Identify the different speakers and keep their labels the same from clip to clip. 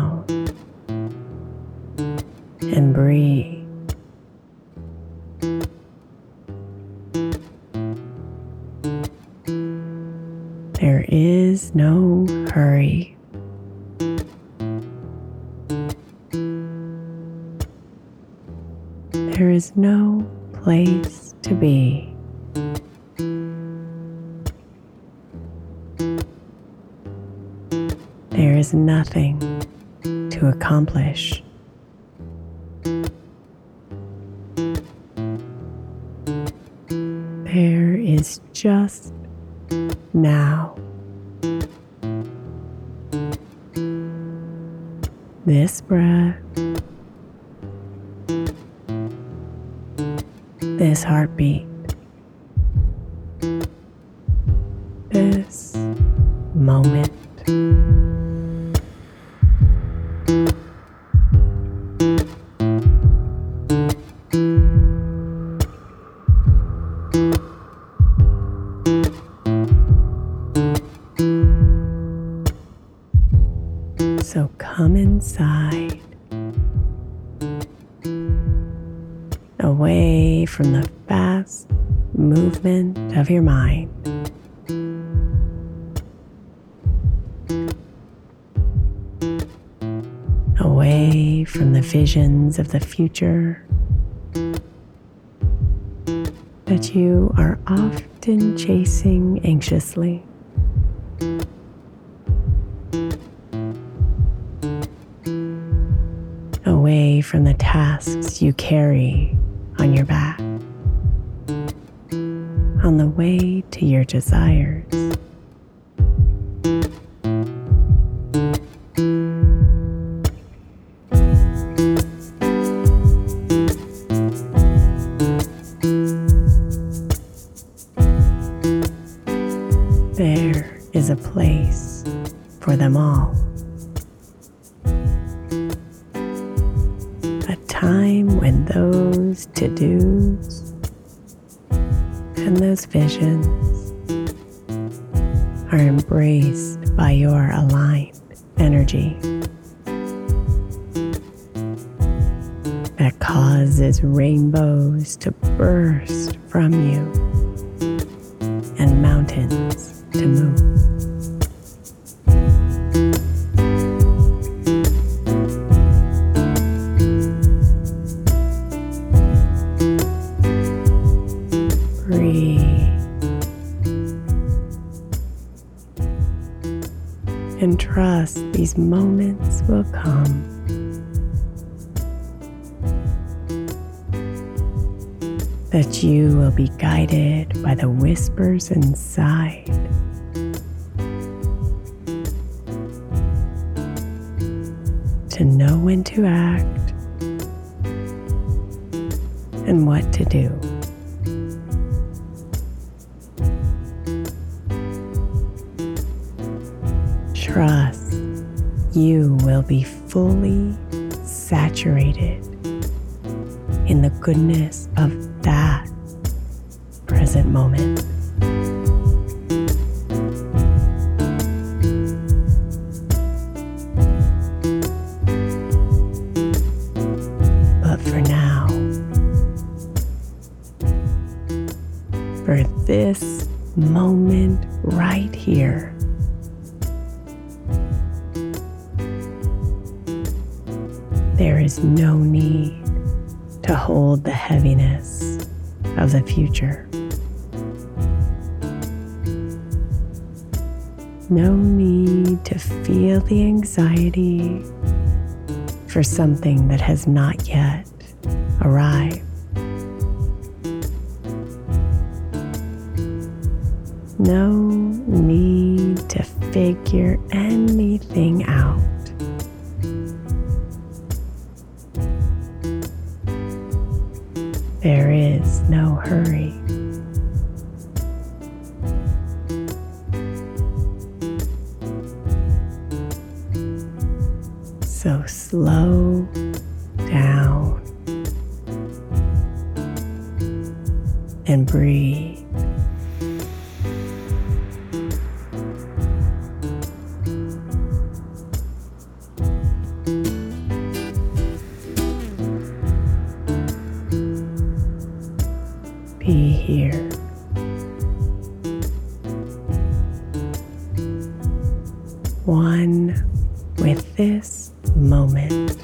Speaker 1: Down and breathe. There is no hurry. There is no place to be. There is nothing to accomplish. There is just now. This breath, this heartbeat, this moment. So come inside, away from the fast movement of your mind. Away from the visions of the future that you are often chasing anxiously. From the tasks you carry on your back, on the way to your desires. And those visions are embraced by your aligned energy that causes rainbows to burst from you and mountains to move. Trust these moments will come. That you will be guided by the whispers inside. To know when to act and what to do. Trust you will be fully saturated in the goodness of that present moment. There is no need to hold the heaviness of the future. No need to feel the anxiety for something that has not yet arrived. No need to figure anything out. So slow down and breathe. Be here. One with this moment.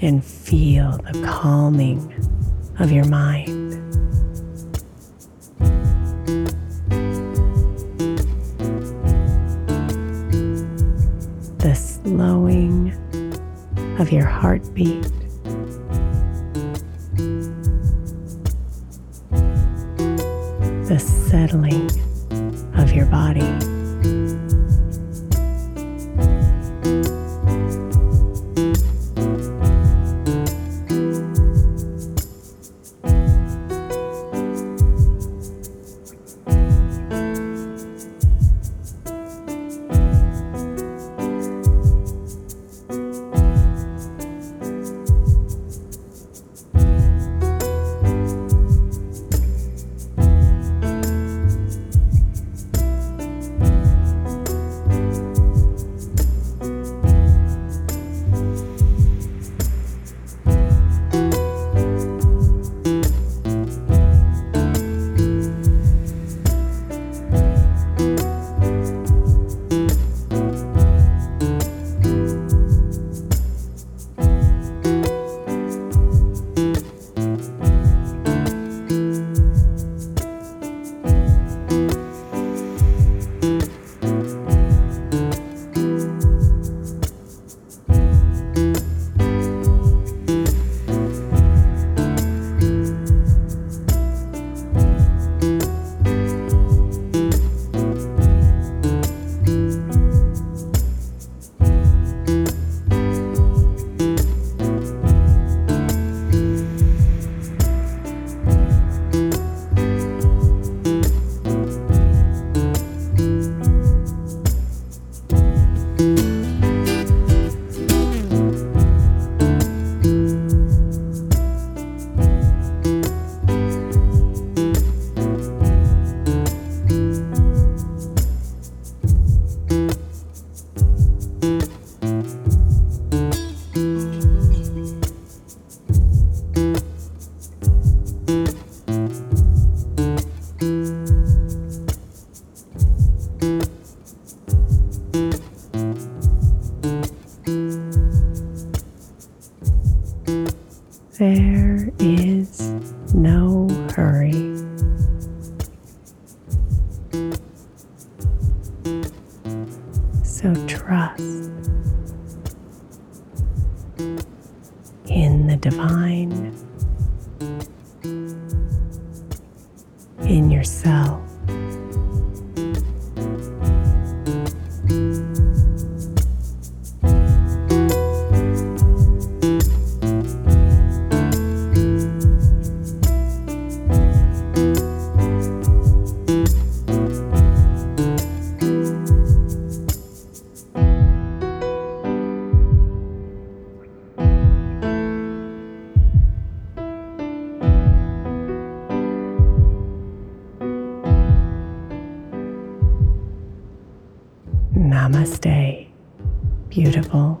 Speaker 1: And feel the calming of your mind. The slowing of your heartbeat. The settling no hurry. Namaste, beautiful.